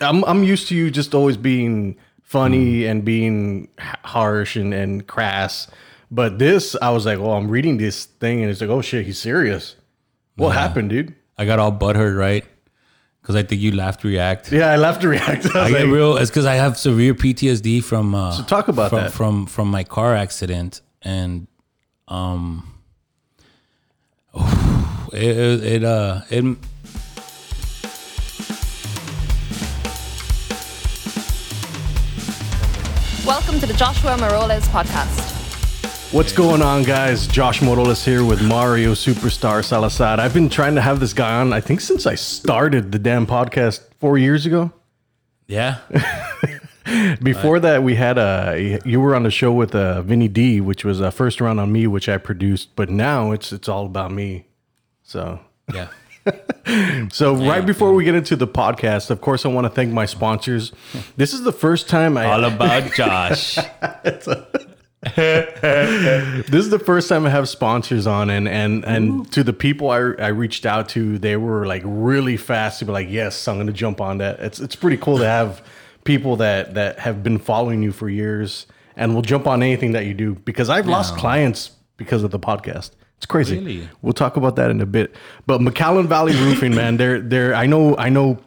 I'm I'm used to you just always being funny and being harsh and and crass. But this, I was like, well, I'm reading this thing and it's like, oh shit, he's serious. What happened, dude? I got all butthurt, right? Because I think you laughed react. Yeah, I to react. I I was get real. It's because I have severe PTSD from. Uh, So talk about from, that. from from my car accident, and um, it it, it uh it. Welcome to the Joshua Moroles podcast. What's going on, guys? Josh Moroles here with Mario Superstar Salazar. I've been trying to have this guy on, I think, since I started the damn podcast four years ago. Yeah, Before that, we had a you were on the show with uh, Vinny D, which was a first round on me, which I produced. But now it's it's all about me. So yeah. So right before we get into the podcast, of course, I want to thank my sponsors. This is the first time I All about Josh. this is the first time I have sponsors on, and and and to the people I, I reached out to, they were like really fast to be like, yes, I'm going to jump on that. It's it's pretty cool to have people that that have been following you for years and will jump on anything that you do. Because I've lost clients because of the podcast. It's crazy. Really? We'll talk about that in a bit. But McAllen Valley Roofing, man, they're they're I know I know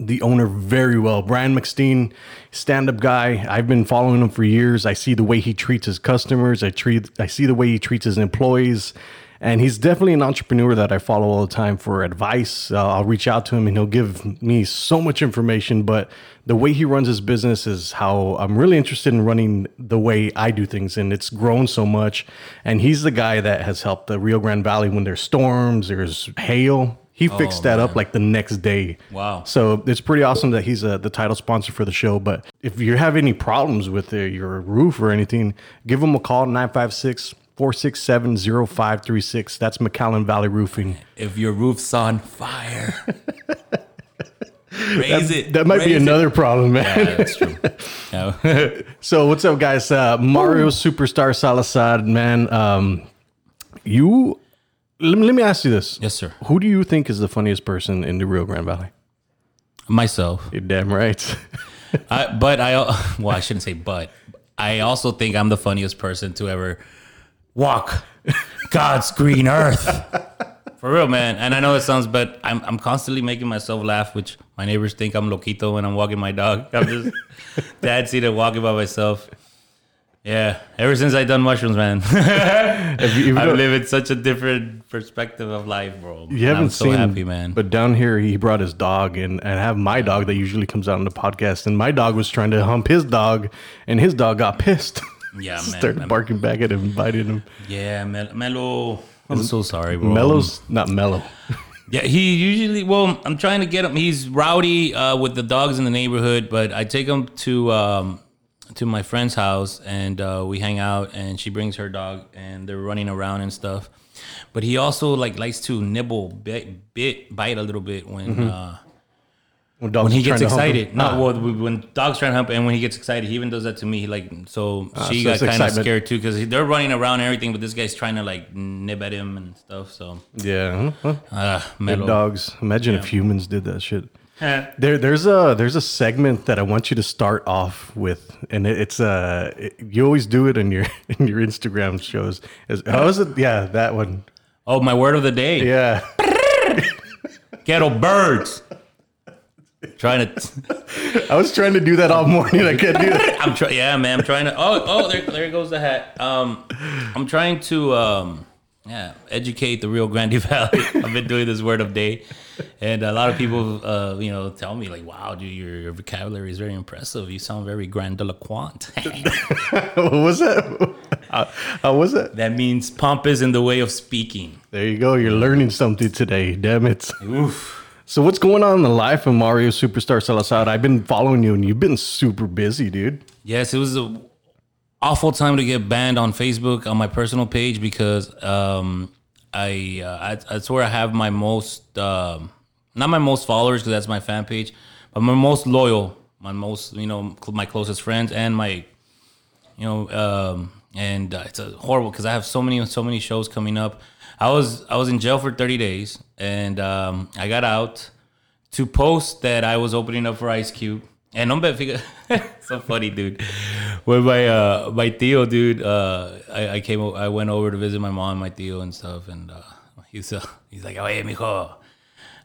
the owner very well. Brian McSteen, stand up guy. I've been following him for years. I see the way he treats his customers. I treat I see the way he treats his employees. And he's definitely an entrepreneur that I follow all the time for advice. Uh, I'll reach out to him and he'll give me so much information. But the way he runs his business is how I'm really interested in running the way I do things. And it's grown so much. And he's the guy that has helped the Rio Grande Valley when there's storms, there's hail. He fixed that up like the next day. Wow. So it's pretty awesome that he's uh, the title sponsor for the show. But if you have any problems with uh, your roof or anything, give him a call 956 467 0536. That's McAllen Valley Roofing. if your roof's on fire, raise it. That might be raise it. another problem, man. Yeah, that's true. Yeah. So what's up, guys? Uh, Mario Superstar Salazar, man. Um, you let me, let me ask you this. yes, sir. Who do you think is the funniest person in the Rio Grande Valley? Myself. You're damn right. I, but I, well, I shouldn't say but. I also think I'm the funniest person to ever walk God's green earth. For real, man. And I know it sounds, but I'm, I'm constantly making myself laugh, which my neighbors think I'm loquito when I'm walking my dog. I'm just dad it walking by myself. Yeah, ever since I done mushrooms, man, If you- if you I'm don't- such a different perspective of life, bro. You haven't I'm so seen, happy, man. But down here, he brought his dog, and, and I have my dog that usually comes out on the podcast, and my dog was trying to hump his dog, and his dog got pissed. Yeah, man, started man. barking back at him, biting him. yeah, Mel- Mellow. I'm so sorry, bro. Mellows, not mellow. Yeah, he usually. Well, I'm trying to get him. He's rowdy uh, with the dogs in the neighborhood, but I take him to um, to my friend's house and uh, we hang out. And she brings her dog, and they're running around and stuff. But he also like likes to nibble, bit, bit bite a little bit when uh, When, dogs when he gets trying to hump him. excited. No, Ah. well, when dogs try to hump, and when he gets excited, he even does that to me. He like so she Ah, so got kind of scared too because they're running around and everything, but this guy's trying to like nib at him and stuff. So yeah, huh? uh, Good dogs. Imagine if humans did that shit. There, there's a there's a segment that I want you to start off with, and it, it's uh, it- you always do it in your in your Instagram shows. Is how is it? Yeah, that one. Oh, my word of the day. Yeah, Ghetto birds. Trying to. I was trying to do that all morning. I can't do it. I'm trying. Yeah, man. I'm trying to. Oh, oh, there, there goes the hat. Um, I'm trying to. Um, yeah, educate the real Grande Valley. I've been doing this word of day, and a lot of people, uh, you know, tell me like, "Wow, dude, your, your vocabulary is very impressive. You sound very grandiloquent." what was that? How, how was that? that means pompous in the way of speaking. There you go. You're learning something today. Damn it. Oof. So what's going on in the life of Mario Superstar Salazar? I've been following you, and you've been super busy, dude. Yes, it was a awful time to get banned on Facebook on my personal page because um, I, uh, I that's where I have my most um, not my most followers because that's my fan page, but my most loyal, my most you know my closest friends and my you know um, and uh, it's a horrible because I have so many so many shows coming up. I was I was in jail for 30 days and um, I got out to post that I was opening up for Ice Cube. And hombre, fíjate, so funny, dude. With my uh my tío, dude, uh I, I came I went over to visit my mom my tío and stuff and uh he's uh, he's like, "Oye, mijo,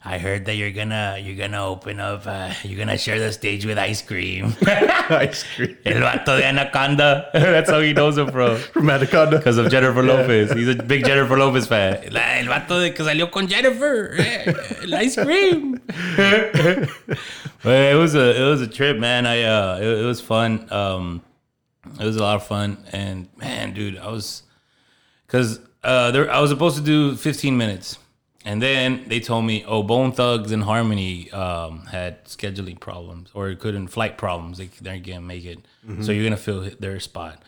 I heard that you're gonna you're gonna open up uh, you're gonna share the stage with ice cream." Ice cream El vato de Anaconda. That's how he knows him from. from Anaconda. Because of Jennifer Lopez. He's a big Jennifer Lopez fan. El vato de que salió con Jennifer. eh, El ice cream. but it was a it was a trip, man. I uh it, it was fun. Um it was a lot of fun and man, dude, I was cuz uh there I was supposed to do 15 minutes. And then they told me, "Oh, Bone Thugs-n-Harmony um, had scheduling problems or couldn't flight problems. They they can't make it, so you're gonna fill their spot."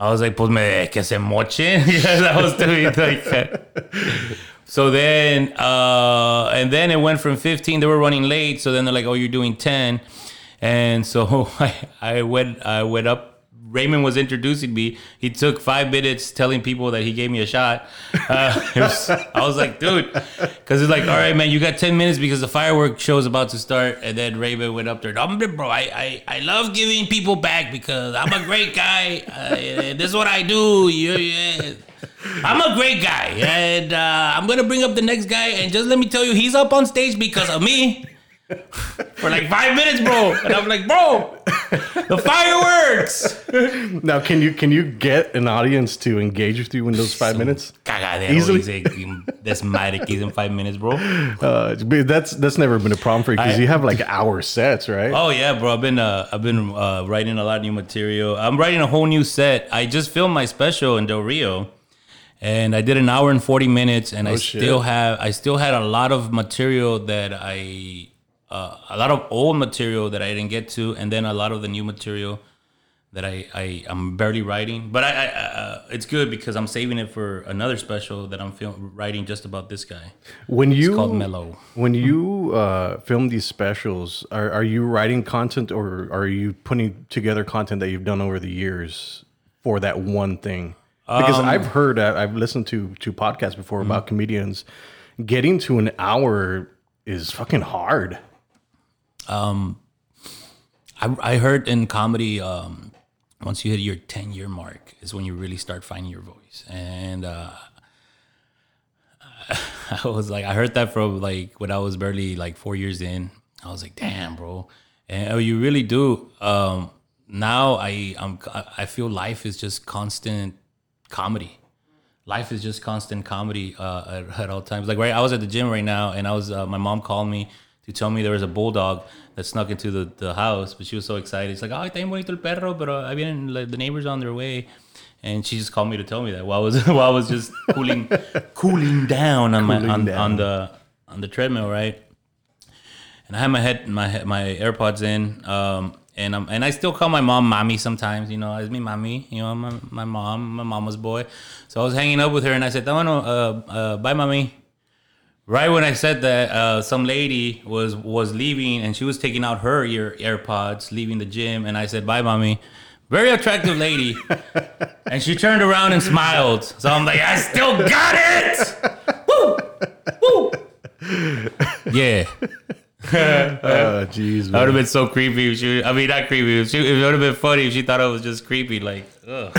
I was like, "Pues me que se moche." because I was doing like that. So then, uh, and then it went from 15. They were running late, so then they're like, "Oh, you're doing 10," and so I I went I went up. Raymond was introducing me. He took five minutes telling people that he gave me a shot. Uh, was, I was like, dude, because it's like, all right, man, you got 10 minutes because the fireworks show is about to start. And then Raymond went up there, "Hombre, bro, I, I, I love giving people back because I'm a great guy. Uh, this is what I do. I'm a great guy. And uh, I'm to bring up the next guy. And just let me tell you, he's up on stage because of me for like five minutes, bro. And I'm like, bro, the fireworks. Now, can you can you get an audience to engage with you in those five minutes? Cagadero, Easily. desmadre que in five minutes, bro. Uh, that's that's never been a problem for you because you have like hour sets, right? Oh yeah, bro. I've been uh, I've been uh, writing a lot of new material. I'm writing a whole new set. I just filmed my special in Del Rio, and I did an hour and forty minutes, and I Oh, shit. still have I still had a lot of material that I uh, a lot of old material that I didn't get to, and then a lot of the new material that I, I I'm barely writing. But I, I uh, it's good because I'm saving it for another special that I'm film, writing just about this guy. when you called Mellow. when you uh, film these specials, are are you writing content or are you putting together content that you've done over the years for that one thing? Because Um, I've heard, I- I've listened to to podcasts before Mm-hmm. about comedians getting to an hour is fucking hard. I, I heard in comedy, um, once you hit your 10 year mark is when you really start finding your voice. And uh, I was like, I heard that from like when I was barely like four years in. I was like, damn, bro. And oh, you really do. Um, now I I'm, I feel life is just constant comedy. Life is just constant comedy uh, at, at all times. Like right, I was at the gym right now, and I was uh, my mom called me to tell me there was a bulldog that snuck into the, the house, but she was so excited. It's like, oh, está bien bonito el perro, pero ahí vienen like, the neighbors on their way. And she just called me to tell me that while I was while I was just cooling cooling down on my on, down. on the on the treadmill, right? And I had my head my my AirPods in, um, and I'm and I still call my mom mommy sometimes. You know, it's me mommy. You know, my, my mom, my mama's boy. So I was hanging up with her, and I said, "Bueno, uh, uh, bye, mommy." Right when I said that, uh, some lady was was leaving, and she was taking out her ear AirPods, leaving the gym, and I said, "Bye, mommy." Very attractive lady, and she turned around and smiled. So I'm like, "I still got it." Woo, woo. Yeah. oh, jeez, That would have been so creepy. If she, I mean, not creepy. If she, it would have been funny if she thought I was just creepy. Like, ugh.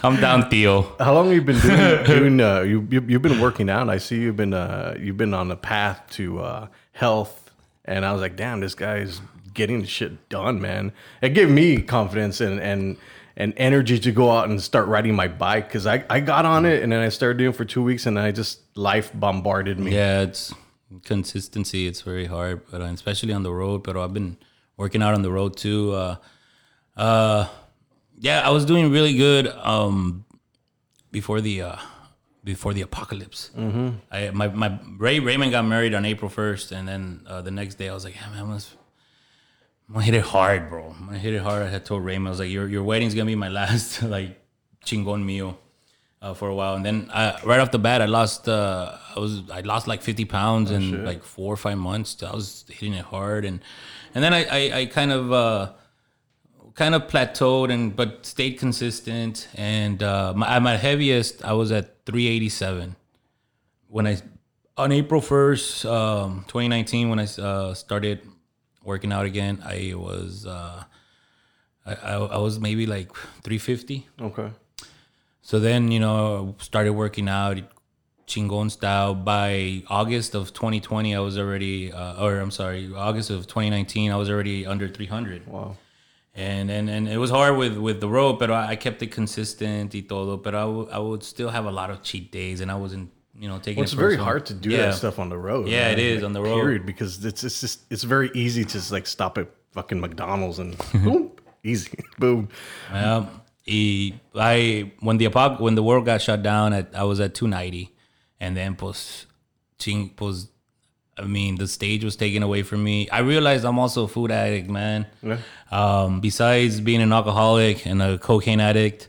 Calm down, Theo. How long have you been doing? doing uh, you, you you've been working out. I see you've been uh, you've been on the path to uh, health, and I was like, damn, this guy's getting the shit done, man. It gave me confidence and and and energy to go out and start riding my bike because I I got on it and then I started doing it for two weeks and I just life bombarded me. Yeah, it's consistency. It's very hard, but uh, especially on the road. But I've been working out on the road too. Uh, uh, yeah, I was doing really good um, before the uh, before the apocalypse. Mm-hmm. I my my Ray Raymond got married on April first, and then uh, the next day I was like, yeah, man, I'm gonna, hit it hard, bro. I'm gonna hit it hard. I had told Raymond, I was like, your your wedding's gonna be my last like chingon meal uh, for a while, and then I, right off the bat, I lost. Uh, I was I lost like fifty pounds in like four or five months. I was hitting it hard, and and then I I, I kind of uh, kind of plateaued and but stayed consistent. And uh, my, at my heaviest, I was at three eighty seven when I on April 1st, um, 2019, when I uh, started working out again, I was uh, I, I, I was maybe like 350. Okay. So then, you know, started working out chingon style. By August of 2020, I was already, uh, or I'm sorry, August of 2019, I was already under 300. Wow. And, and and it was hard with with the rope, but I, kept it consistent y todo. But I would- I would still have a lot of cheat days, and I wasn't, you know, taking. Well, it's it very hard to do Yeah. that stuff on the road. Yeah, man. it is on the road. Period, because it's it's just it's very easy to just like stop at fucking McDonald's and boom, easy, boom. Yeah. Y I when the apoc- when the world got shut down, at, I was at 290, and then pues, ching, post. I mean, the stage was taken away from me. I realized I'm also a food addict, man. Yeah. Um, besides being an alcoholic and a cocaine addict,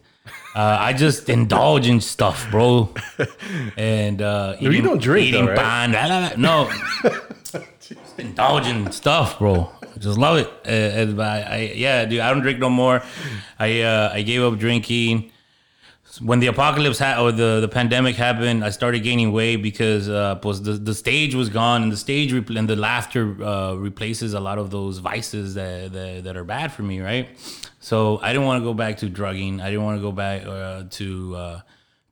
uh, I just indulge in stuff, bro. And uh, you don't drink, eating though, right? pan, la, la, la. no, just indulge in stuff, bro. Just love it. Uh, I, I, yeah, dude, I don't drink no more. I, uh, I gave up drinking when the apocalypse ha- or the, the pandemic happened, I started gaining weight because uh, was the, the stage was gone, and the stage repl- and the laughter uh, replaces a lot of those vices that, that that are bad for me, right? So I didn't want to go back to drugging. I didn't want to go back uh, to uh,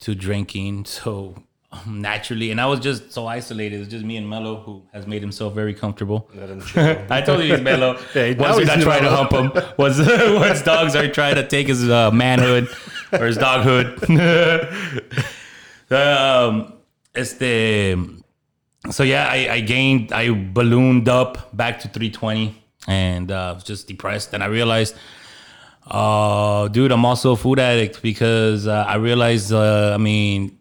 to drinking. So um, naturally, and I was just so isolated. It's just me and Mello, who has made himself very comfortable. Let him chill. I told you he's mellow. Hey, once he's not trying to hump him, once once dogs are trying to take his uh, manhood or his doghood. um, este, so yeah, I, I gained, I ballooned up back to 320, and uh, was just depressed. And I realized, uh, dude, I'm also a food addict because uh, I realized, uh, I mean,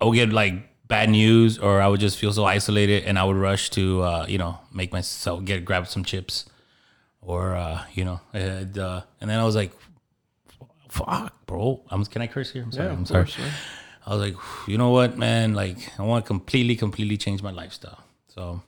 I would get like bad news or I would just feel so isolated and I would rush to uh, you know make myself get grab some chips or uh, you know and, uh, and then I was like fuck bro I'm can I curse here I'm sorry Yeah, I'm sorry course. I was like you know what man like I want to completely completely change my lifestyle so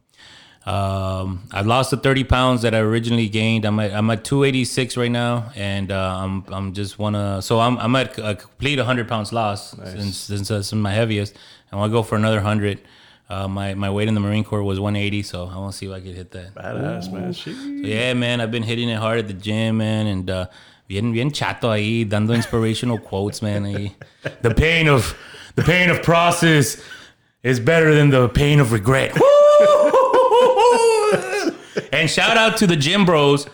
um, I've lost the 30 pounds that I originally gained. I'm at, I'm at 286 right now, and uh, I'm I'm just wanna. So I'm I'm at a complete 100 pounds loss since since that's my heaviest. I want to go for another 100. Uh, my my weight in the Marine Corps was 180, so I want to see if I can hit that. Badass man. So yeah, man, I've been hitting it hard at the gym, man, and uh, bien bien chato ahí, dando inspirational quotes, man. ahí. The pain of the pain of process is better than the pain of regret. and shout out to the gym bros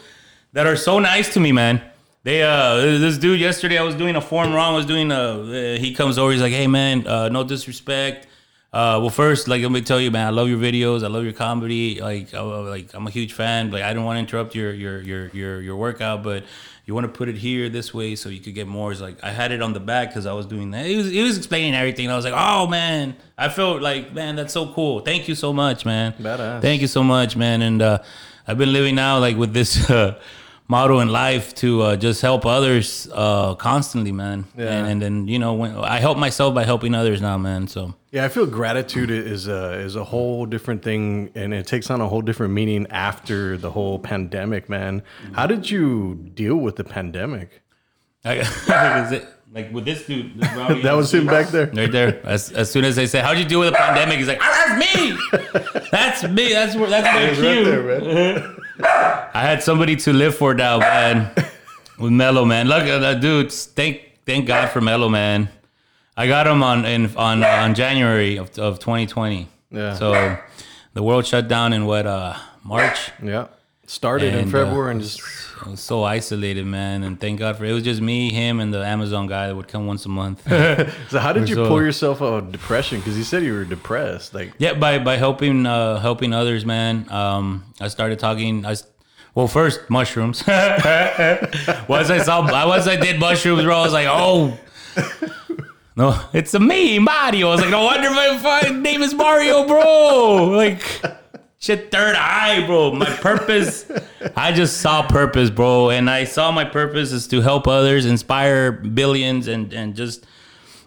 that are so nice to me, man. They uh this dude yesterday I was doing a form wrong. I was doing a he comes over. He's like, hey man, uh, no disrespect. Uh, well, first, like let me tell you, man, I love your videos. I love your comedy. Like, I, like I'm a huge fan. Like, I don't want to interrupt your your your your your workout, but you want to put it here this way so you could get more. It's like I had it on the back because I was doing that. He was he was explaining everything. I was like, oh man, I felt like man, that's so cool. Thank you so much, man. Badass. Thank you so much, man. And uh, I've been living now like with this uh, motto in life to uh, just help others uh, constantly, man. Yeah. And, and then you know when I help myself by helping others now, man. So yeah, I feel gratitude is a is a whole different thing, and it takes on a whole different meaning after the whole pandemic, man. How did you deal with the pandemic? I, like with this dude, this That was him back there. Right there. As, as soon as they say, "How'd you deal with the pandemic?" He's like, "Ah, "That's me. That's me. That's where. That's my Right cue." there, man. I had somebody to live for now, man. With Mellow man. Look at that dude. Thank thank God for Mellow man. I got him on in on on January of, of 2020. Yeah. So the world shut down in what uh March. Yeah, started in And, uh, February and just I was so isolated, man. And thank God for it was just me, him, and the Amazon guy that would come once a month. so. How did you So- pull yourself out of depression? Because you said you were depressed. Like, Yeah, by by helping uh, helping others, man. Um, I started talking. I well, first mushrooms. once I saw, once I did mushrooms, bro, I was like, oh. No, it's a me, Mario. I was like, no wonder my name is Mario, bro. Like, shit, third eye, bro. My purpose, I just saw purpose, bro, and I saw my purpose is to help others, inspire billions, and and just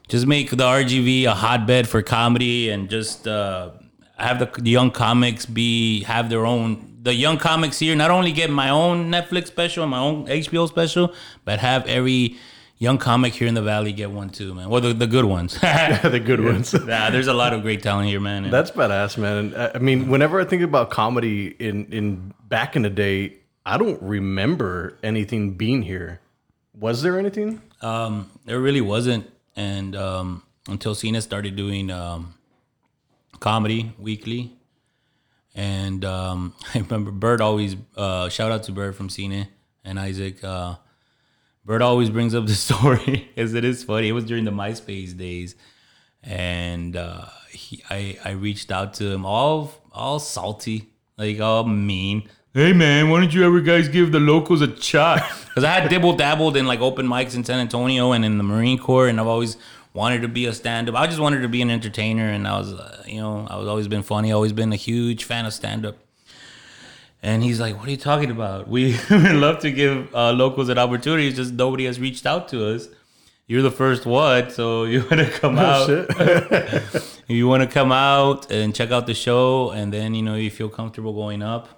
just make the RGV a hotbed for comedy and just uh, have the, the young comics be have their own the young comics here not only get my own Netflix special and my own HBO special, but have every young comic here in the valley get one too, man. Well, the, the good ones. the good ones. yeah, there's a lot of great talent here, man. That's badass, man. Uh, I mean, whenever I think about comedy in in back in the day, I don't remember anything being here. Was there anything? Um, there really wasn't, and um, until Cena started doing um, comedy weekly, and um, I remember Bird always uh, shout out to Bird from Cena and Isaac. Uh, Bird always brings up the story because it is funny. It was during the MySpace days, and uh, he, I I reached out to him all all salty, like all mean. Hey man, why don't you ever guys give the locals a shot? Because I had dibble dabbled in like open mics in San Antonio and in the Marine Corps, and I've always wanted to be a stand up. I just wanted to be an entertainer, and I was, uh, you know, I was always been funny, always been a huge fan of stand up. And he's like, "What are you talking about? We would love to give uh, locals an opportunity. It's just nobody has reached out to us. You're the first one, so you want to come out. Shit. You want to come out and check out the show, and then you know you feel comfortable going up.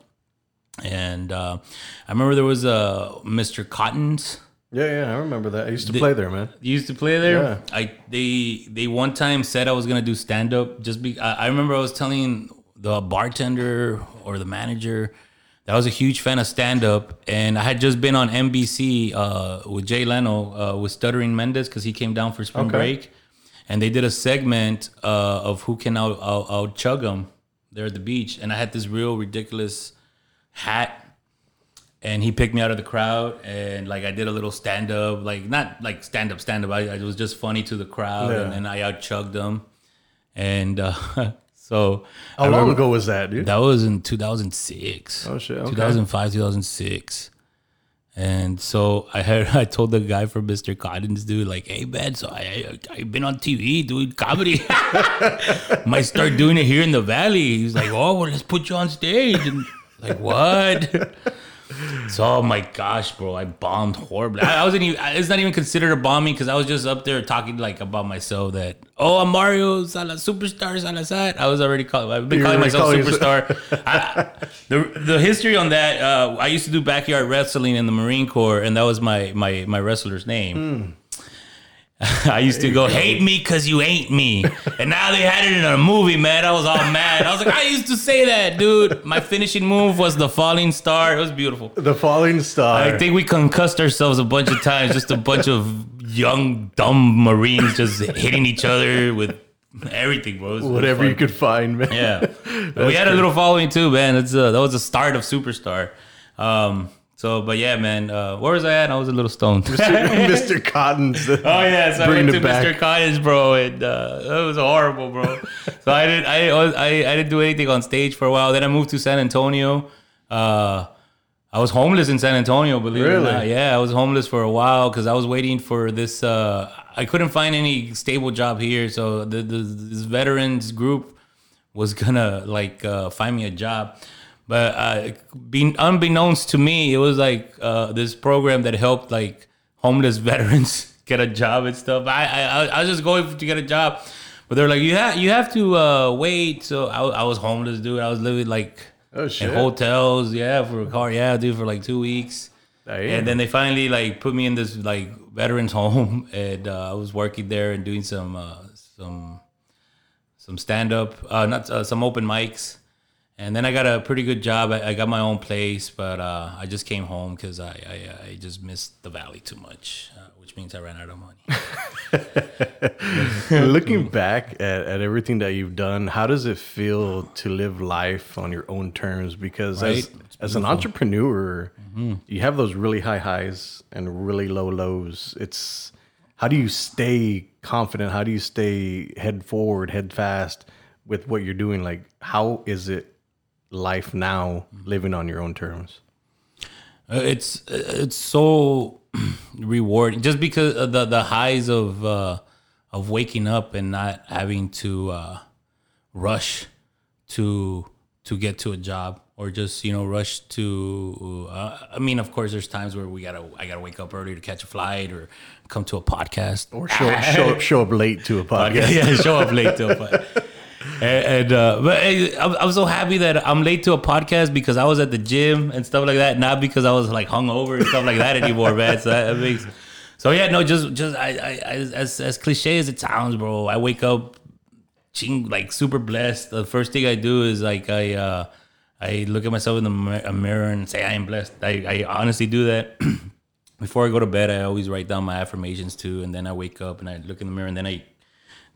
And uh, I remember there was a Mr. Cottons. Yeah, yeah, I remember that. I used to play there, man. You used to play there. Yeah. I they they one time said I was gonna do stand up. Just be I, I remember I was telling the bartender or the manager that I was a huge fan of stand up, and I had just been on NBC uh, with Jay Leno uh, with Stuttering Mendez because he came down for spring Okay. break, and they did a segment uh, of who can out out, out chug them there at the beach, and I had this real ridiculous hat and he picked me out of the crowd and like I did a little stand up, like not like stand up, stand up. I, I was just funny to the crowd Yeah. and then I out chugged them. And uh, so How long ago was that, dude? that was in 2006. Oh, shit, okay. 2005, 2006. And so I had I told the guy from Mr. Cottons, dude, like, hey man, so I, I I've been on TV doing comedy. Might start doing it here in the valley. He's like, oh well, let's put you on stage. And like what? So oh my gosh, bro, I bombed horribly. I, I wasn't even. It's not even considered a bombing because I was just up there talking like about myself that oh I'm Mario Sala superstar Salazar. I was already calling. I've been You were calling myself calling superstar. I, the the history on that. Uh, I used to do backyard wrestling in the Marine Corps, and that was my my my wrestler's name. I used to go, hate me because you ain't me. And now they had it in a movie, man. I was all mad. I was like, I used to say that, dude. My finishing move was the falling star. It was beautiful. The Falling Star. I think we concussed ourselves a bunch of times, just a bunch of young, dumb Marines just hitting each other with everything, bro. Was Whatever fun. you could find, man. Yeah, we had a little following too, man. It's uh, that was the start of Superstar. Um, so, but yeah, man. Uh, where was I at? I was a little stoned. Mr. Cotton's. Oh yeah, so I went to. Mr. Cotton's, bro, and uh, it was horrible, bro. so I didn't, I, was- I, I didn't do anything on stage for a while. Then I moved to San Antonio. Uh, I was homeless in San Antonio, believe it Really? or not. Yeah, I was homeless for a while because I was waiting for this. Uh, I couldn't find any stable job here, so the, the this veterans group was gonna like uh, find me a job. But uh, being unbeknownst to me, it was like uh, this program that helped like homeless veterans get a job and stuff. I I, I was just going to get a job, but they're like, you have you have to uh, wait. So I, I was homeless, dude. I was living like Oh, in hotels, yeah, for a car, yeah, dude, for like two weeks. And then they finally like put me in this like veterans home, and uh, I was working there and doing some uh, some some stand up, uh, not uh, some open mics. And then I got a pretty good job. I, I got my own place, but uh, I just came home because I, I I just missed the valley too much, uh, which means I ran out of money. Looking back at, at everything that you've done, how does it feel to live life on your own terms? Because as, Right? It's as an entrepreneur, you have those really high highs and really low lows. It's how do you stay confident? How do you stay head forward, head fast with what you're doing? Like, how is it life now living on your own terms? Uh, it's it's so rewarding just because of the the highs of uh, of waking up and not having to uh, rush to to get to a job or just you know rush to uh, I mean of course there's times where we gotta I gotta wake up early to catch a flight or come to a podcast Or show, show, show up late to a podcast? yeah, show up late to a podcast. And, and uh, but hey, I'm, I'm so happy that I'm late to a podcast because I was at the gym and stuff like that, not because I was like hungover and stuff like that anymore, man. So that, that makes so yeah, no, just just I, I, I as as cliche as it sounds, bro. I wake up, ching, like super blessed. The first thing I do is like I uh I look at myself in the mi- a mirror and say I am blessed. I, I honestly do that. Before I go to bed, I always write down my affirmations too, and then I wake up and I look in the mirror and then I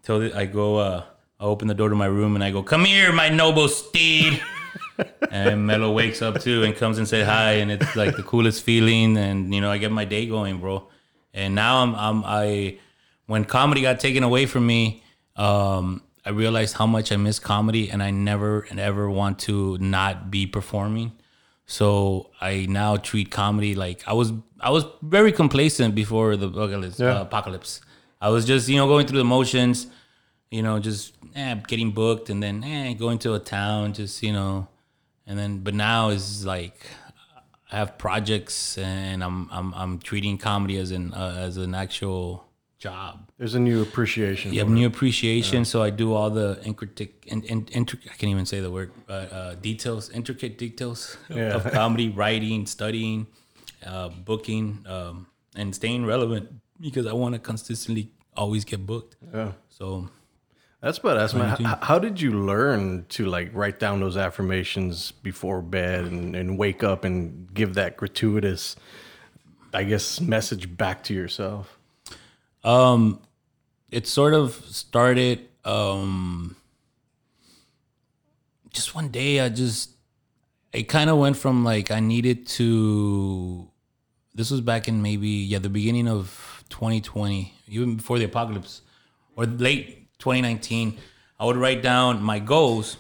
tell I go uh I open the door to my room and I go, "Come here, my noble steed." and Mello wakes up too and comes and say hi, and it's like the coolest feeling. And you know, I get my day going, bro. And now I'm, I'm I, when comedy got taken away from me, um, I realized how much I miss comedy, and I never and ever want to not be performing. So I now treat comedy like I was. I was very complacent before the apocalypse. Yeah. Uh, apocalypse. I was just you know going through the motions, you know, just eh, getting booked and then eh, going to a town, just you know, and then but now is like I have projects and I'm I'm I'm treating comedy as an uh, as an actual job. There's a new appreciation. You have new appreciation, so I do all the intricate, in, in, intric- I can't even say the word, uh, uh, details, intricate details of, Yeah. of comedy, writing, studying, uh, booking, um, and staying relevant because I want to consistently always get booked. Yeah. So That's badass, man. Twenty-two. How did you learn to like write down those affirmations before bed and, and wake up and give that gratuitous, I guess, message back to yourself? Um, it sort of started um just one day I just it kind of went from like I needed to this was back in maybe yeah the beginning of 2020 even before the apocalypse or late 2019 I would write down my goals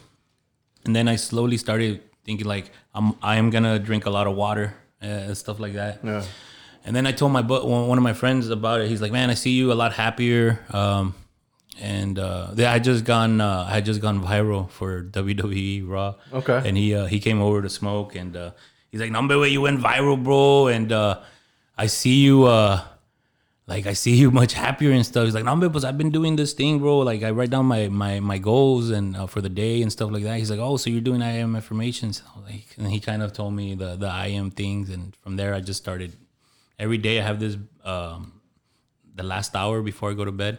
and then I slowly started thinking like I'm I am going to drink a lot of water uh, and stuff like that. Yeah. And then I told my bu- one of my friends about it. He's like, "Man, I see you a lot happier." Um, and uh, yeah, I just gone. Uh, I had just gone viral for WWE Raw. Okay. And he uh, he came over to smoke, and uh, he's like, "Number way, you went viral, bro." And uh, I see you. Like I see you much happier and stuff. He's like, no, because I've been doing this thing, bro. Like I write down my my my goals and uh, for the day and stuff like that. He's like, oh, so you're doing I am affirmations, like, and he kind of told me the the I am things, and from there I just started. Every day I have this um, the last hour before I go to bed.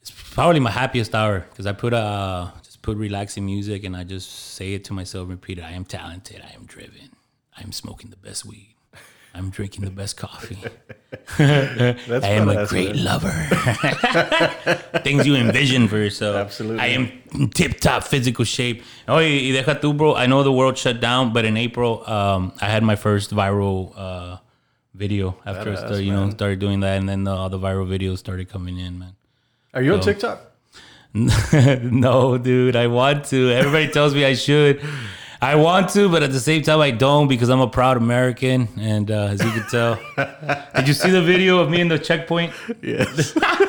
It's probably my happiest hour because I put uh just put relaxing music and I just say it to myself, repeat it. I am talented. I am driven. I am smoking the best weed. I'm drinking the best coffee. I am a great lover. Things you envision for yourself. Absolutely. I am tip top physical shape. Oh, y deja tú, bro. I know the world shut down, but in April, um, I had my first viral uh, video after I started, you know, started doing that, and then the, all the viral videos started coming in, man. Are you on TikTok? no, dude, I want to. Everybody tells me I should. I want to, but at the same time, I don't because I'm a proud American. And uh, as you can tell, did you see the video of me in the checkpoint? Yes.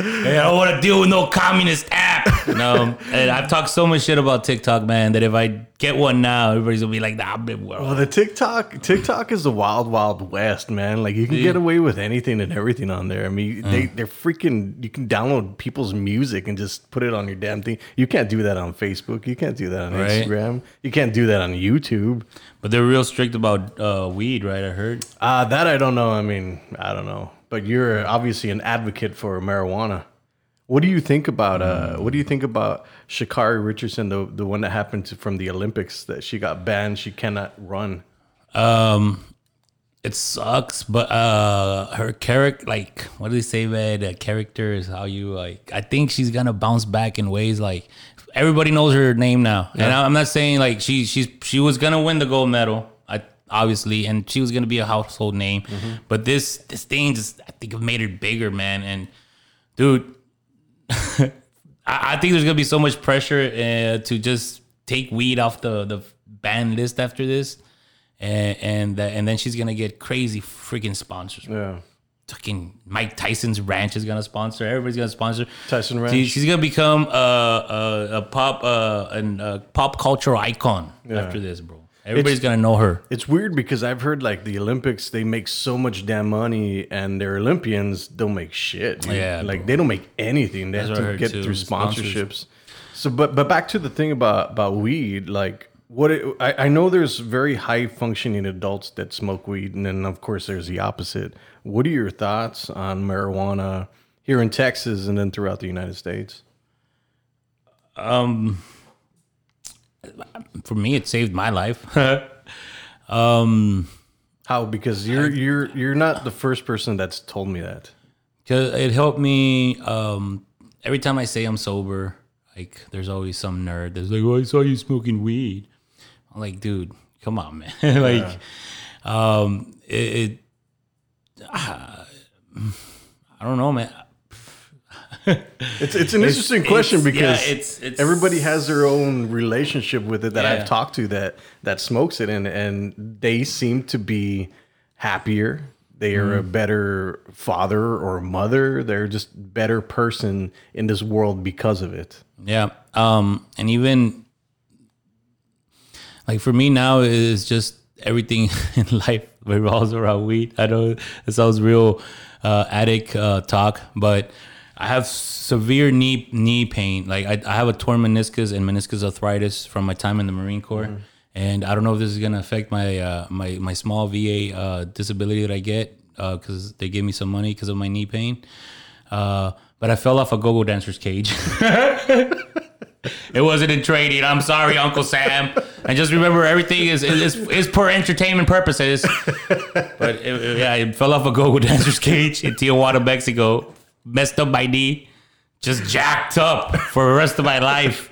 Hey, I don't want to deal with no communist app. No, and I've talked so much shit about TikTok, man, that if I get one now, everybody's gonna be like, "Nah, big well, world." the TikTok TikTok is the wild, wild west, man. Like you can get away with anything and everything on there. I mean, they they're freaking. You can download people's music and just put it on your damn thing. You can't do that on Facebook. You can't do that on Right. Instagram. You can't do that on YouTube. But they're real strict about uh, weed, right? I heard. Uh, that I don't know. I mean, I don't know. But you're obviously an advocate for marijuana. What do you think about uh what do you think about Sha'Carri Richardson, the the one that happened to, from the Olympics that she got banned, she cannot run. Um, it sucks, but uh, her character, like, what do they say, man? The character is how you like. I think she's gonna bounce back in ways like everybody knows her name now, and I'm not saying like she she's she was gonna win the gold medal. Obviously, and she was gonna be a household name, but this this thing just I think it made her bigger, man. And dude, I, I think there's gonna be so much pressure uh, to just take weed off the the ban list after this, and and, that- and then she's gonna get crazy freaking sponsors. Yeah. Fucking Mike Tyson's ranch is gonna sponsor. Everybody's gonna sponsor. Tyson She- Ranch. she's gonna become a, a, a pop uh, an, a pop culture icon after this, bro. Everybody's It's- gonna know her. It's weird because I've heard like the Olympics, they make so much damn money, and their Olympians don't make shit. dude. Yeah, like bro. they don't make anything. They That's have to get too, through sponsors. sponsorships. So, but but back to the thing about about weed, like what it, I, I know there's very high functioning adults that smoke weed, and then of course there's the opposite. What are your thoughts on marijuana here in Texas and then throughout the United States? Um, for me, it saved my life. um, How? Because you're you're you're not the first person that's told me that. Cause it helped me. Um, every time I say I'm sober, like there's always some nerd that's like, "Oh, I saw you smoking weed." I'm like, dude, come on, man. like, um, it. it uh, I don't know, man. It's it's an interesting question it's- because yeah, it's- it's- everybody has their own relationship with it that Yeah. I've talked to that that smokes it and and they seem to be happier. They are Mm-hmm. a better father or mother. They're just better person in this world because of it. Yeah. Um, and even like for me now is just everything in life revolves around weed. I know it sounds real uh, addict uh, talk, but I have severe knee knee pain. Like I, I have a torn meniscus and meniscus arthritis from my time in the Marine Corps. And I don't know if this is gonna affect my uh, my my small VA uh, disability that I get because they gave me some money because of my knee pain. Uh, but I fell off a go-go dancer's cage. It wasn't in training. I'm sorry, Uncle Sam. And just remember, everything is is, is for entertainment purposes. But it, it- yeah, I fell off a go-go dancer's cage in Tijuana, Mexico. Messed up my knee. Just jacked up for the rest of my life.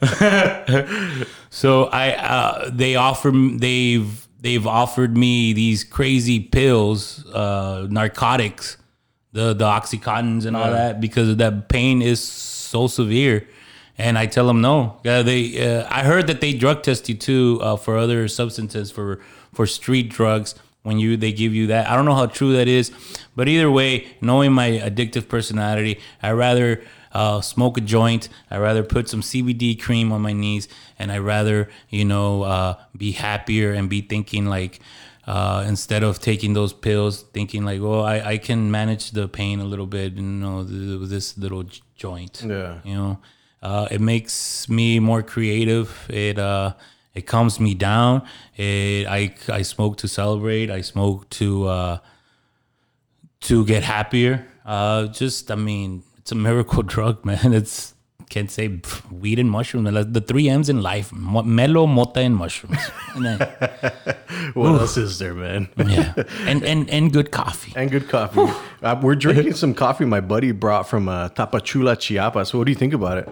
so I, uh, they offer, they've they've offered me these crazy pills, uh, narcotics, the the oxycontins and all that because that pain is so severe. And I tell them no. Yeah, they. Uh, I heard that they drug test you too uh, for other substances for for street drugs when you they give you that. I don't know how true that is, but either way, knowing my addictive personality, I rather uh, smoke a joint. I rather put some CBD cream on my knees, and I rather you know uh, be happier and be thinking like. Uh, instead of taking those pills, thinking like, "Oh, I, I can manage the pain a little bit," you know, this little j- joint. Yeah. You know, uh, it makes me more creative. It uh, it calms me down. It I I smoke to celebrate. I smoke to uh, to get happier. Uh, just I mean, it's a miracle drug, man. It's can't say pff, weed and mushrooms. The three M's in life: Mo- mellow, mota, and mushrooms. And then, What else is there, man? yeah, and and and good coffee. and good coffee. Uh, we're drinking some coffee my buddy brought from uh, Tapachula, Chiapas. What do you think about it?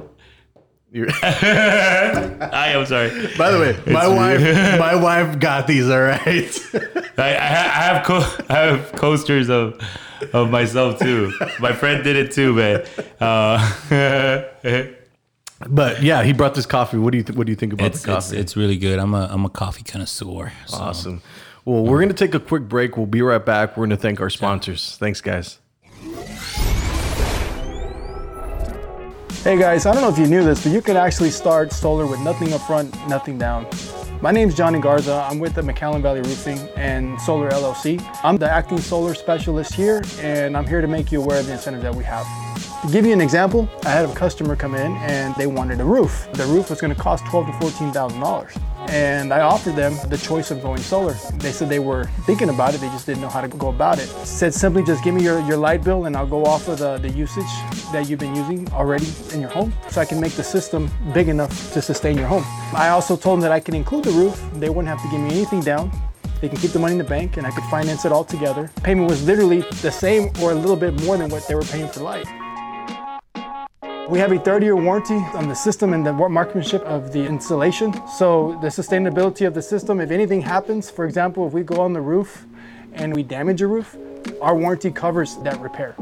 You're- I am sorry. By the way, my wife, my wife got these. All right. I, I, ha- I have co- I have coasters of of myself too. My friend did it too, man. Uh, But yeah, he brought this coffee. What do you th- what do you think about it's, the it's coffee? it's really good. I'm a I'm a coffee connoisseur. So. awesome. Well, we're gonna take a quick break. We'll be right back. We're gonna thank our sponsors. Thanks, guys. Hey guys, I don't know if you knew this, but you can actually start solar with nothing up front, nothing down. My name's Johnny Garza. I'm with the McAllen Valley Roofing and Solar LLC. I'm the acting solar specialist here, and I'm here to make you aware of the incentives that we have. To give you an example, I had a customer come in and they wanted a roof. The roof was going to cost twelve to fourteen thousand dollars, and I offered them the choice of going solar. They said they were thinking about it, they just didn't know how to go about it. Said simply, just give me your, your light bill, and I'll go off of the, the usage that you've been using already in your home, so I can make the system big enough to sustain your home. I also told them that I can include the roof. They wouldn't have to give me anything down. They can keep the money in the bank and I could finance it all together. Payment was literally the same or a little bit more than what they were paying for light. We have a 30-year warranty on the system and the marksmanship of the installation. So the sustainability of the system, if anything happens, for example, if we go on the roof and we damage a roof, our warranty covers that repair.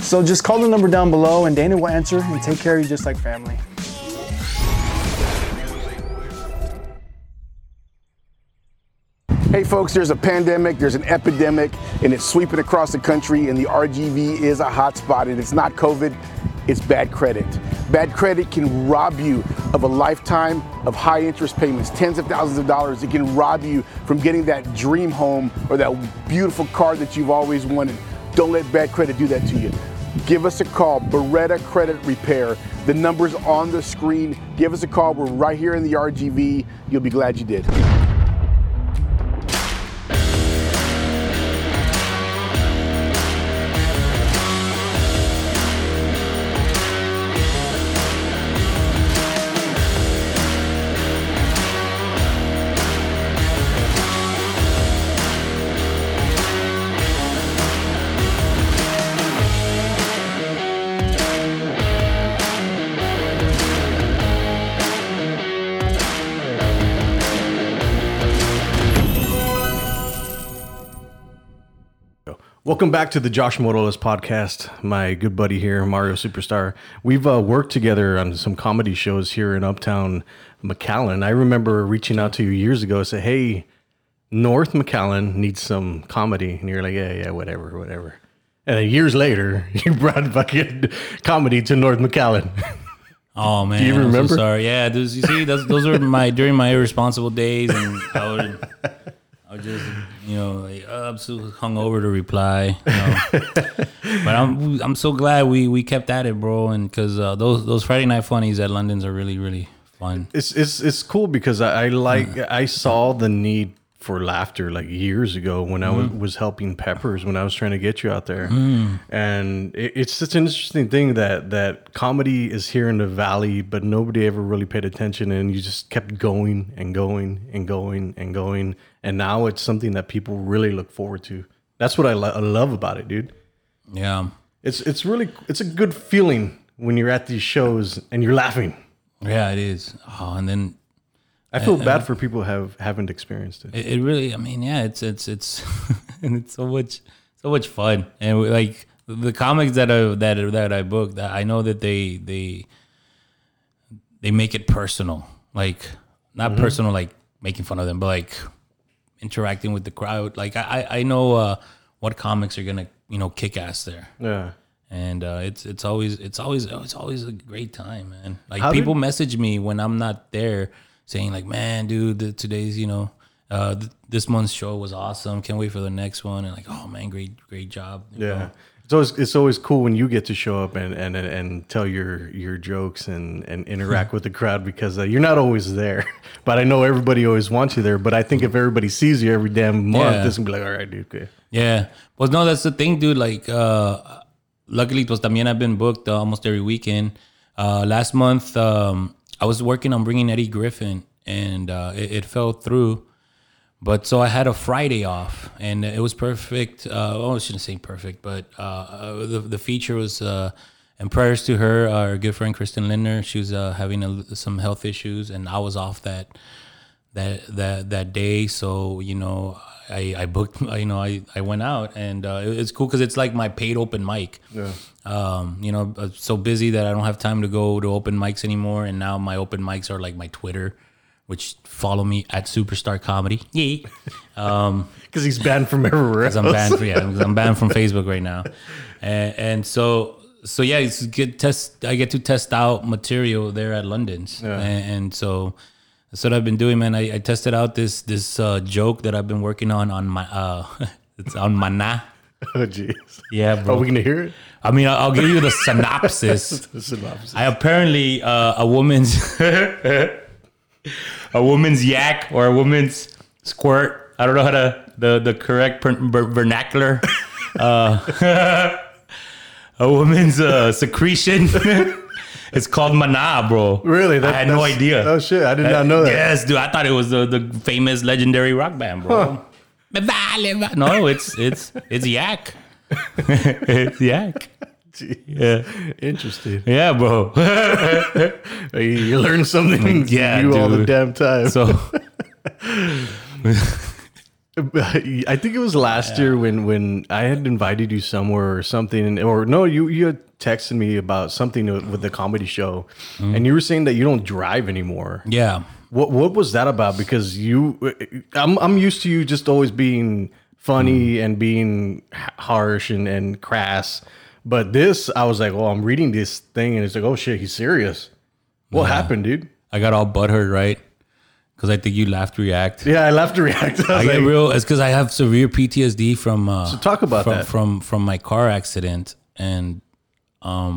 So just call the number down below and Dana will answer and take care of you just like family. Folks, there's a pandemic, there's an epidemic, and it's sweeping across the country, and the RGV is a hotspot, and it's not COVID, it's bad credit. Bad credit can rob you of a lifetime of high interest payments, tens of thousands of dollars. It can rob you from getting that dream home or that beautiful car that you've always wanted. Don't let bad credit do that to you. give us a call. Beretta Credit Repair. The number's on the screen. Give us a call. We're right here in the RGV. You'll be glad you did. Welcome back to the Josh Moroles podcast. My good buddy here, Mario Superstar. We've uh, worked together on some comedy shows here in Uptown McAllen. I remember reaching out to you years ago and say, "Hey, North McAllen needs some comedy," and you're like, "Yeah, yeah, whatever, whatever." And then years later, you brought fucking comedy to North McAllen. Oh man, you I'm so remember? sorry. Yeah, those, you see, those, those were my during my irresponsible days, and I would, I just, you know, like oh, I'm so hungover to reply. You know? but I'm, I'm so glad we we kept at it, bro, and because uh, those those Friday night funnies at London's are really really fun. It's it's it's cool because I, I like I saw the need for laughter like years ago when I was, mm-hmm. was helping Peppers when I was trying to get you out there, mm. and it, it's such an interesting thing that that comedy is here in the valley, but nobody ever really paid attention, and you just kept going and going and going and going, and now it's something that people really look forward to. That's what I, lo- I love about it, dude. Yeah, It's it's really it's a good feeling when you're at these shows and you're laughing. yeah, it is. Oh, and then I feel bad for people who have haven't experienced it. it, it really i mean yeah it's it's it's and it's so much so much fun and we, like the comics that i that that i booked i know that they they they make it personal like not personal like making fun of them but like interacting with the crowd like i i know uh what comics are gonna you know kick ass there Yeah. and uh, it's it's always it's always it's always a great time, man. Like How did- people message me when I'm not there, saying like, "Man, dude, the, today's you know, uh, th- this month's show was awesome. Can't wait for the next one." And like, "Oh man, great great job." you Yeah. know? It's always it's always cool when you get to show up and and and tell your your jokes and and interact with the crowd because uh, you're not always there. But I know everybody always wants you there. But I think if everybody sees you every damn month, Yeah. it's gonna be like, all right, dude. Okay. Yeah. Well, no, that's the thing, dude. Like, uh, luckily, pues también I've been booked uh, almost every weekend. Uh, last month, um, I was working on bringing Eddie Griffin, and uh, it, it fell through. But so I had a Friday off, and it was perfect. Uh, well, I shouldn't say perfect, but uh, uh, the the feature was. Uh, and prayers to her, our good friend Kristen Lindner. She was uh, having a, some health issues, and I was off that that that that day. So you know, I I booked. You know, I I went out, and it- it's cool because it's like my paid open mic. Yeah. Um, you know, I'm so busy that I don't have time to go to open mics anymore, and now my open mics are like my Twitter, which follow me at Superstar Comedy. Yeah. Because he's banned from everywhere. Because I'm banned. For, yeah, 'cause I'm banned from Facebook right now, and, and so so yeah, it's good test. I get to test out material there at London's, and, and so that's what I've been doing, man. I, I tested out this this uh, joke that I've been working on on my uh, it's on Mana. oh jeez. Yeah, bro. Are we gonna hear it? I mean, I'll, I'll give you the synopsis. The synopsis. I apparently uh, a woman's a woman's yak or a woman's squirt. I don't know how to the the correct vernacular. Uh, a woman's uh, secretion. it's called mana, bro. Really? I had no idea. Oh shit! I did not know that. Yes, dude. I thought it was the, the famous legendary rock band, bro. No, it's it's it's yak. it's yak. Yeah. Interesting. Yeah, bro. You learn something Yeah, new all the damn time. So I think it was last year when when I had invited you somewhere or something, or no, you you had texted me about something with the comedy show, mm-hmm. and you were saying that you don't drive anymore. yeah, What what was that about? Because you, I'm I'm used to you just always being funny and being harsh and and crass, but this I was like, oh, I'm reading this thing and it's like, oh shit, he's serious. What happened, dude? I got all butthurt, right? Because I think you laughed react. Yeah, I left to react. I I get like, real. It's because I have severe PTSD from. Uh, So talk about from, that. from from my car accident, and Um,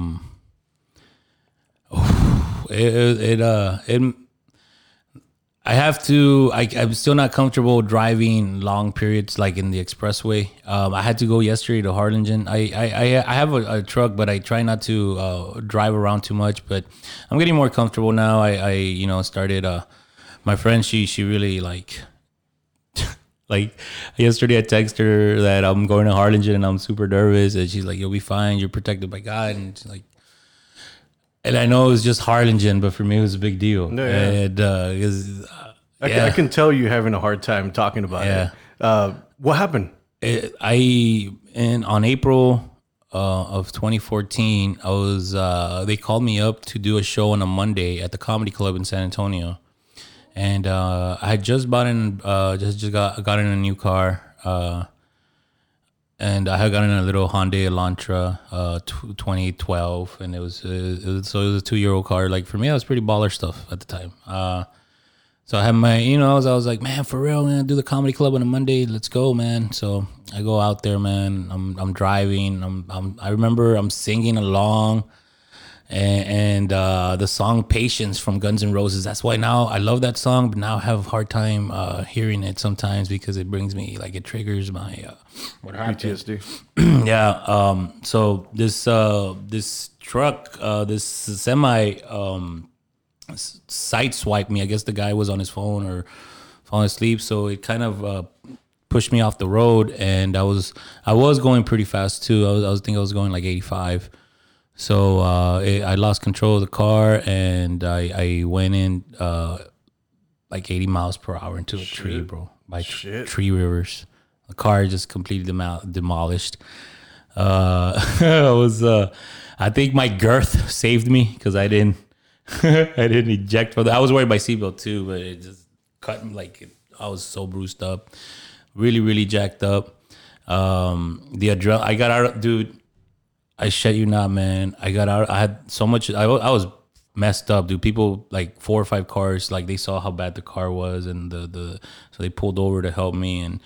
it, it, it uh it I have to. I, I'm still not comfortable driving long periods, like in the expressway. Um, I had to go yesterday to Harlingen. I I, I- I have a, a truck, but I try not to uh, drive around too much. But I'm getting more comfortable now. I, I you know started. Uh, my friend, she she really like. Like yesterday, I texted her that I'm going to Harlingen and I'm super nervous, and she's like, "You'll be fine. You're protected by God." And she's like, and I know it was just Harlingen, but for me, it was a big deal. Yeah, yeah. And uh, uh, I, yeah. I can tell you having a hard time talking about Yeah. it. Uh, what happened? it, I in on April uh, of 2014, I was uh, they called me up to do a show on a Monday at the Comedy Club in San Antonio, and uh, I had just bought in uh, just just got got in a new car. And I had gotten a little Hyundai Elantra, uh, tw 2012, and it was, uh, it was so it was a two year old car. Like for me, that was pretty baller stuff at the time. Uh, so I had my, you know, I was, I was like, man, for real, man, do the comedy club on a Monday. Let's go, man. So I go out there, man. I'm, I'm driving. I'm, I'm, I remember I'm singing along, and, and uh, the song "Patience" from Guns N' Roses. That's why now I love that song, but now I have a hard time uh, hearing it sometimes because it brings me like it triggers my uh, what happened PTSD. yeah um so this uh this truck uh this semi um s- side swiped me i guess the guy was on his phone or falling asleep so it kind of uh pushed me off the road and i was i was going pretty fast too i was i was thinking i was going like 85 so uh it, i lost control of the car and i i went in uh like 80 miles per hour into a tree bro by tr- Shit. Three Rivers. The car just completely demo- demolished. Uh i was uh i think my girth saved me because i didn't i didn't eject from the i was wearing my seatbelt too but it just cut me like it, i was so bruised up. Really really jacked up. Um the adrenaline i got out dude I shit you not, man. I got out. I had so much. I, I was messed up, dude. People like four or five cars, like they saw how bad the car was, and the the so they pulled over to help me, and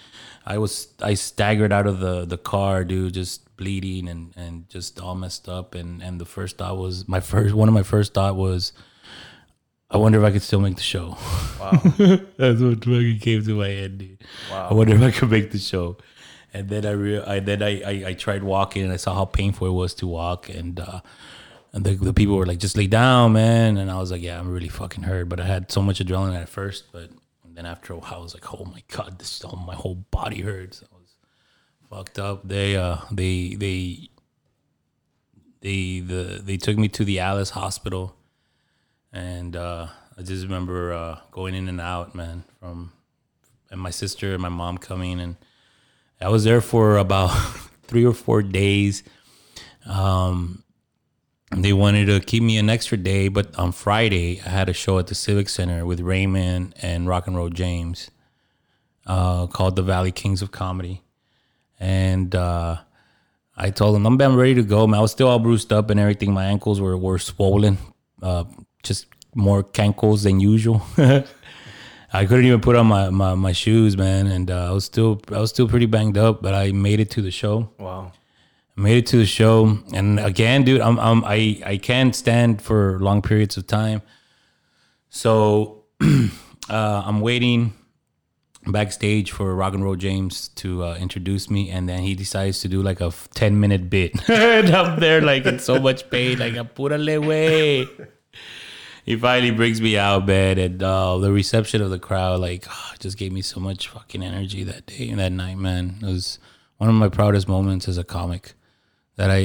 I was I staggered out of the the car, dude, just bleeding and and just all messed up, and and the first thought was my first one of my first thought was. I wonder if I could still make the show. Wow, that's what fucking came to my head, dude. Wow. I wonder if I could make the show and then I, re- I then I, I I tried walking and I saw how painful it was to walk. And uh and the, the people were like just lay down man. And I was like yeah I'm really fucking hurt. But I had so much adrenaline at first but then after a while I was like oh my god this oh, my whole body hurts. I was fucked up. They uh they they they the they took me to the Alice hospital. And uh I just remember uh going in and out man from and my sister and my mom coming and I was there for about three or four days. Um, they wanted to keep me an extra day, but on Friday I had a show at the Civic Center with Raymond and Rock and Roll James, uh, called the Valley Kings of Comedy, and uh, I told them I'm, I'm ready to go. Man, I was still all bruised up and everything. My ankles were were swollen, uh, just more cankles than usual. I couldn't even put on my, my, my shoes, man, and uh, I was still I was still pretty banged up, but I made it to the show. Wow. I made it to the show, and again, dude, I'm, I'm I I can't stand for long periods of time. So uh, I'm waiting backstage for Rock and Roll James to uh, introduce me, and then he decides to do like a 10 minute bit, and I'm there like in so much pain, like apúrale way. He finally brings me out, man, and uh, the reception of the crowd, like, just gave me so much fucking energy that day and that night, man. It was one of my proudest moments as a comic that I,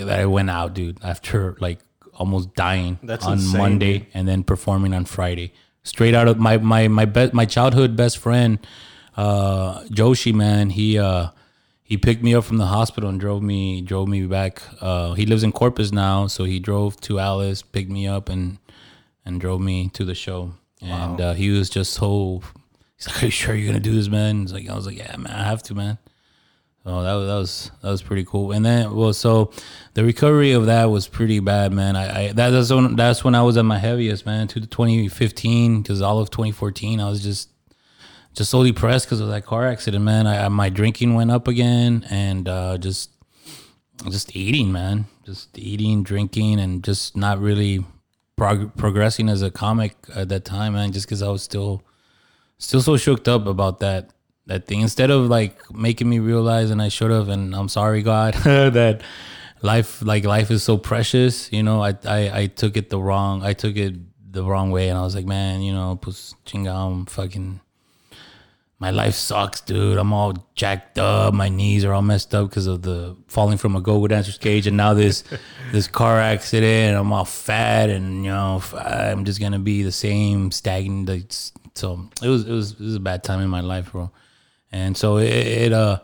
I that I went out, dude, after like almost dying That's on insane, Monday dude. and then performing on Friday. Straight out of my my my be- my childhood best friend, uh, Joshi, man, he uh he picked me up from the hospital and drove me drove me back. Uh, he lives in Corpus now, so he drove to Alice, picked me up, and and drove me to the show. And uh, he was just so he's like, "Are you sure you're gonna do this, man?" He's like, "I was like, yeah, man, I have to, man." So that was that was that was pretty cool. And then well, so the recovery of that was pretty bad, man. I, I that, that's when that's when I was at my heaviest, man. To the 2015, because all of 2014, I was just just so depressed because of that car accident, man. I, I my drinking went up again, and uh, just just eating, man, just eating, drinking, and just not really prog- progressing as a comic at that time, man. Just because I was still, still so shooked up about that that thing. Instead of like making me realize, and I should have, and I'm sorry, God, that life, like life, is so precious. You know, I, I I took it the wrong. I took it the wrong way, and I was like, man, you know, pues chingam, fucking my life sucks, dude. I'm all jacked up. My knees are all messed up because of the falling from a go-go dancer's cage, and now this this car accident. I'm all fat, and you know I'm just gonna be the same stagnant. Like, so it was it was it was a bad time in my life, bro. And so it, it uh,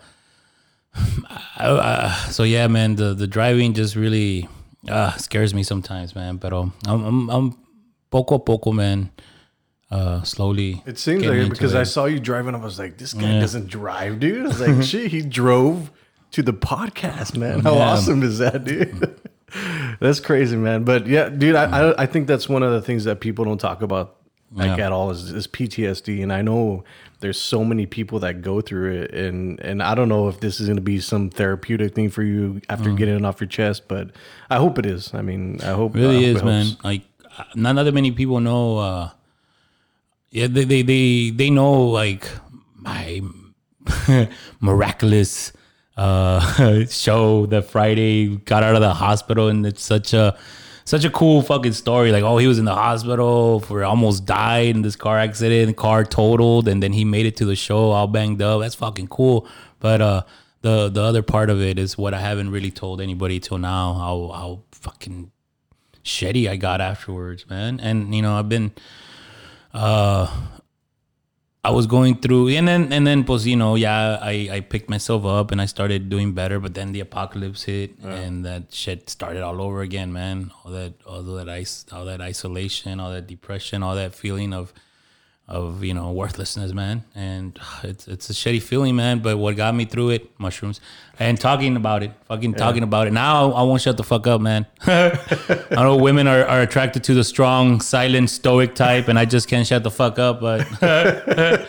I, I, so yeah, man. The the driving just really uh scares me sometimes, man. But um, I'm I'm, I'm poco a poco, man. Uh, slowly. It seems like it because I saw you driving. I was like, this guy doesn't drive, dude. I was like, shit, he drove to the podcast, man. How Yeah. awesome is that, dude? that's crazy, man. But yeah, dude, I, I I think that's one of the things that people don't talk about like Yeah. at all is, is PTSD. And I know there's so many people that go through it, and and I don't know if this is going to be some therapeutic thing for you after Mm. getting it off your chest, but I hope it is. I mean, I hope really I hope is, it man. Like uh, not that many people know. uh Yeah, they they they, they know like my miraculous uh show that Friday got out of the hospital, and it's such a such a cool fucking story. Like, oh, he was in the hospital for almost died in this car accident, car totaled, and then he made it to the show all banged up. That's fucking cool. But uh the the other part of it is what I haven't really told anybody till now. How how fucking shitty I got afterwards, man. And you know, I've been uh I was going through and then and then pues, you know, yeah, I, I picked myself up and I started doing better, but then the apocalypse hit and that shit started all over again, man. All that all that ice all that isolation, all that depression, all that feeling of of you know worthlessness, man, and it's it's a shitty feeling, man. But what got me through it, mushrooms, and talking about it, fucking talking about it. Now I won't shut the fuck up, man. I know women are, are attracted to the strong, silent, stoic type, and I just can't shut the fuck up. But, but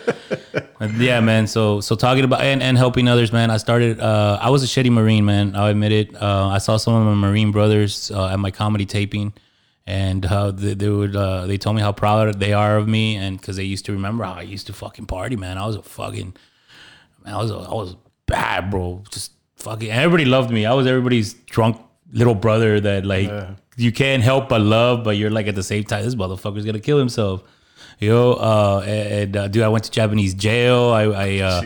yeah, man. So so talking about and, and helping others, man. I started. Uh, I was a shitty marine, man. I'll admit it. Uh, I saw some of my marine brothers uh, at my comedy taping and uh, they, they would uh, they told me how proud they are of me, and because they used to remember how I used to fucking party, man. I was a fucking man. I was a, I was bad, bro. Just fucking. Everybody loved me. I was everybody's drunk little brother that like you can't help but love, but you're like at the same time, this motherfucker's gonna kill himself. Yo, uh, and uh, dude, I went to Japanese jail. I, I uh,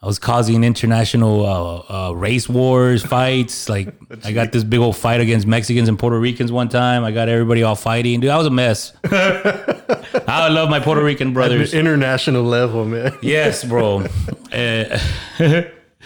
I was causing international uh, uh, race wars, fights. Like I got this big old fight against Mexicans and Puerto Ricans one time. I got everybody all fighting. Dude, I was a mess. I love my Puerto Rican brothers. international level, man. Yes, bro. Uh,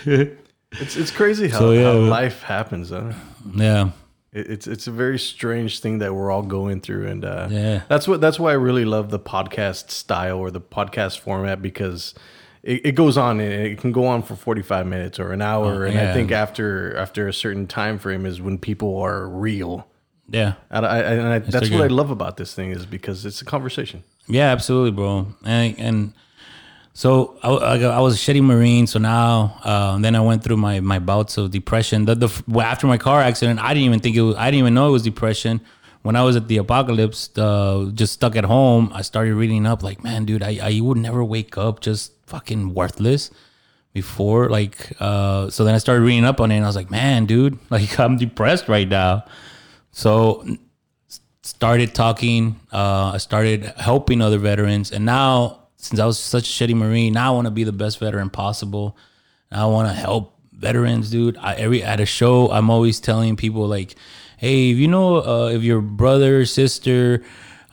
It's it's crazy how, So, yeah. how life happens. Huh? yeah. It- It's it's a very strange thing that we're all going through, and uh, Yeah. that's what that's why I really love the podcast style or the podcast format because it, it goes on and it can go on for forty five minutes or an hour, and I think after after a certain time frame is when people are real. Yeah. And, I, and I, that's what I love about this thing is because it's a conversation. Yeah, absolutely, bro. And and so I, I, I was a shitty marine. So now, uh, then I went through my my bouts of depression. The, the after my car accident, I didn't even think it. Was, I didn't even know it was depression. When I was at the apocalypse, uh, just stuck at home, I started reading up. Like, man, dude, I I would never wake up just fucking worthless before. Like, uh, so then I started reading up on it, and I was like, man, dude, like I'm depressed right now. So started talking. Uh, I started helping other veterans, and now since I was such a shitty marine, now I want to be the best veteran possible. I want to help veterans, dude. I, every at a show, I'm always telling people like, "Hey, if you know, uh, if your brother, sister,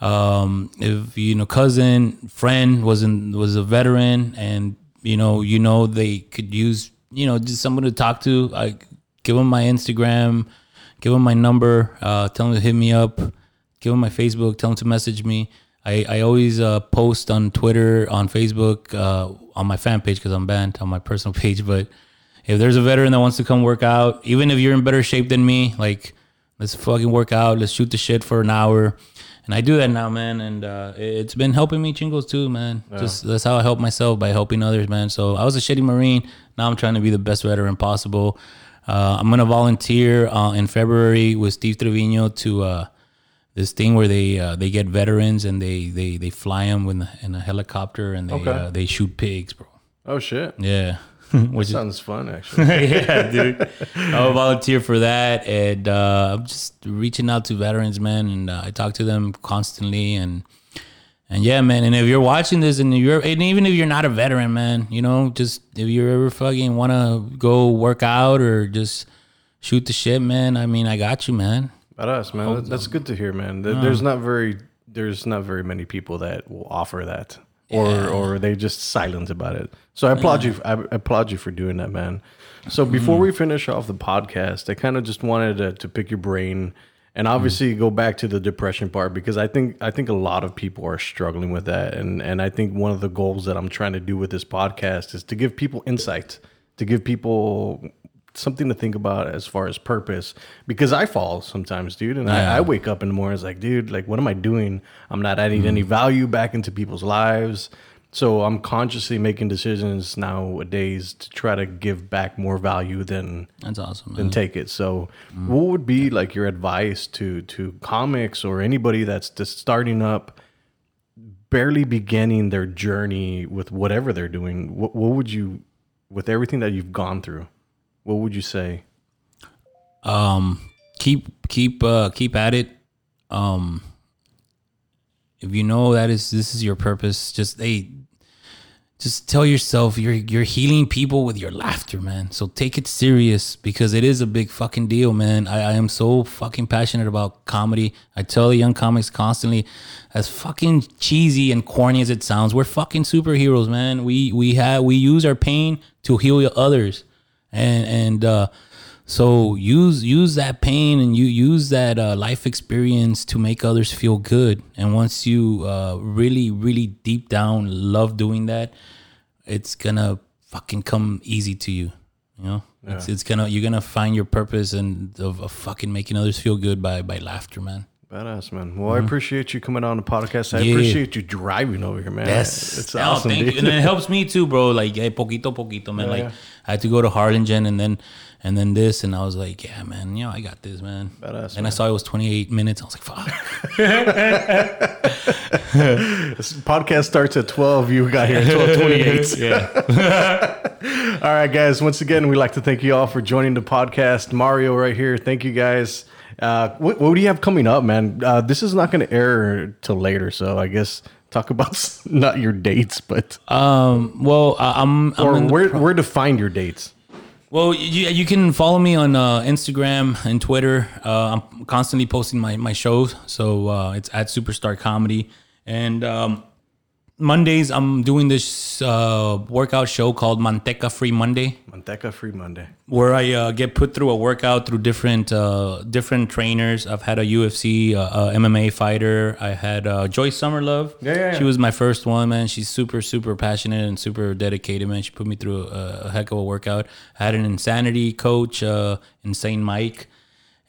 um, if you know, cousin, friend was in was a veteran, and you know, you know, they could use, you know, just someone to talk to. I give them my Instagram, give them my number, uh, tell them to hit me up, give them my Facebook, tell them to message me. I, I always uh, post on Twitter, on Facebook, uh, on my fan page because I'm banned on my personal page. But if there's a veteran that wants to come work out, even if you're in better shape than me, like let's fucking work out, let's shoot the shit for an hour. And I do that now, man, and uh, it- it's been helping me chingos too, man. Just that's how I help myself by helping others, man. So I was a shitty marine. Now I'm trying to be the best veteran possible. Uh, I'm gonna volunteer uh, in February with Steve Trevino to uh, this thing where they uh, they get veterans and they they they fly them in, in a helicopter and they Okay. uh, they shoot pigs, bro. Oh shit. Yeah, which is Sounds fun actually. yeah, dude. I'll volunteer for that, and uh, I'm just reaching out to veterans, man, and uh, I talk to them constantly, and and yeah, man. And if you're watching this, and you're, and even if you're not a veteran, man, you know, just if you ever fucking want to go work out or just shoot the shit, man. I mean, I got you, man. Badass, man. That- That's good to hear, man. There- There's not very there's not very many people that will offer that, or or they just silent about it. So I applaud you. I applaud you for doing that, man. So before we finish off the podcast, I kind of just wanted to, to pick your brain and obviously go back to the depression part because I think I think a lot of people are struggling with that, and and I think one of the goals that I'm trying to do with this podcast is to give people insight, to give people something to think about as far as purpose because I fall sometimes, dude. And I, I wake up in the morning, it's like, dude, like, what am I doing? I'm not adding any mm. value back into people's lives. So I'm consciously making decisions nowadays to try to give back more value than That's awesome, than man. take it. So mm. what would be like your advice to to comics or anybody that's just starting up, barely beginning their journey with whatever they're doing? What, what would you, with everything that you've gone through, what would you say? um keep keep uh keep at it. Um if you know that is this is your purpose just hey just tell yourself you're you're healing people with your laughter man. So take it serious because it is a big fucking deal man. I, I am so fucking passionate about comedy. I tell the young comics constantly as fucking cheesy and corny as it sounds we're fucking superheroes man. We we have we use our pain to heal others and and uh so use use that pain and you use that uh, life experience to make others feel good. And once you uh, really, really deep down love doing that, it's gonna fucking come easy to you. You know, it's, it's gonna you're gonna find your purpose and of, of fucking making others feel good by by laughter, man. Badass man. Well, I mm-hmm. appreciate you coming on the podcast. I Yeah. appreciate you driving over here, man. Yes. it's Oh, awesome, thank dude. you. And it helps me too, bro. Like, hey, poquito, poquito, man. like, yeah. I had to go to Harlingen and then and then this, and I was like, yeah, man, you know, I got this, man. Badass, and I saw it was 28 minutes. I was like, fuck. This podcast starts at twelve. You got here at twelve twenty eight. yeah. All right, guys. Once again, we'd like to thank you all for joining the podcast. Mario, right here. Thank you, guys. Uh, what, what do you have coming up, man? Uh, this is not going to air till later, so I guess talk about not your dates, but Um. Well, I- I'm. I'm or where where to find your dates. Well, you, you can follow me on uh, Instagram and Twitter. Uh, I'm constantly posting my, my shows. So uh, it's at Superstar Comedy. And um, Mondays, I'm doing this uh, workout show called Manteca Free Monday, Manteca Free Monday. where I uh, get put through a workout through different uh, different trainers. I've had a UFC, uh, uh, MMA fighter. I had uh, Joyce Summerlove. Yeah, yeah, yeah. She was my first one, man. She's super, super passionate and super dedicated, man. She put me through a, a heck of a workout. I had an insanity coach, uh, Insane Mike.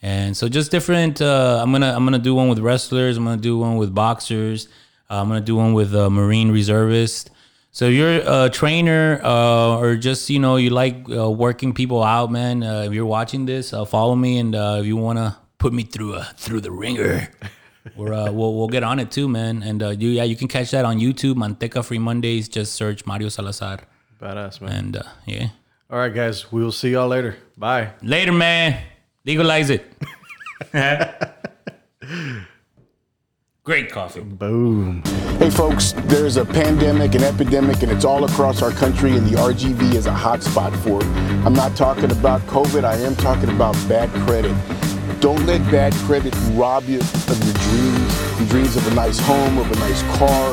And so just different. Uh, I'm gonna I'm gonna do one with wrestlers. I'm gonna do one with boxers. Uh, I'm gonna do one with a Marine reservist. So if you're a trainer uh, or just you know you like uh, working people out, man. Uh, if you're watching this, uh, follow me, and uh, if you wanna put me through a through the ringer, we're, uh, we'll we'll get on it too, man. And uh, you yeah you can catch that on YouTube, Manteca Free Mondays. Just search Mario Salazar, Badass man. and uh, yeah. All right, guys. We will see y'all later. Bye. Later, man. Legalize it. Great coffee. Boom. Hey folks, there's a pandemic, an epidemic, and it's all across our country, and the RGV is a hotspot for it. I'm not talking about COVID, I am talking about bad credit. Don't let bad credit rob you of your dreams, the dreams of a nice home, of a nice car.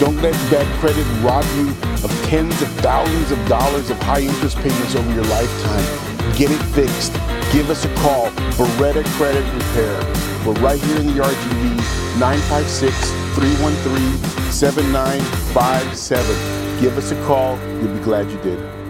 Don't let bad credit rob you of tens of thousands of dollars of high interest payments over your lifetime. Get it fixed. Give us a call, Beretta Credit Repair. We're right here in the RGV, 956-313-7957. Give us a call. You'll be glad you did.